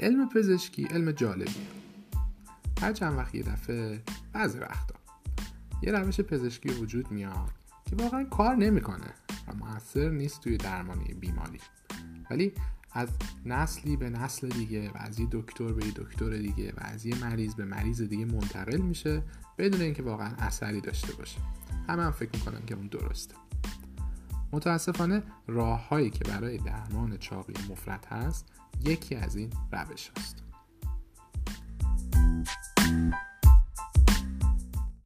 علم پزشکی علم جالبیه. هر چند وقت یه دفعه بعضی وقتا یه روش پزشکی وجود میاد که واقعا کار نمی‌کنه و موثر نیست توی درمانی بیماری. ولی از نسلی به نسل دیگه و از یه دکتر به یه دکتر دیگه و از یه مریض به مریض دیگه منتقل میشه بدون اینکه واقعا اثری داشته باشه. همه هم فکر می‌کنن که اون درسته. متاسفانه راههایی که برای درمان چاقی مفرد هست یکی از این روش هست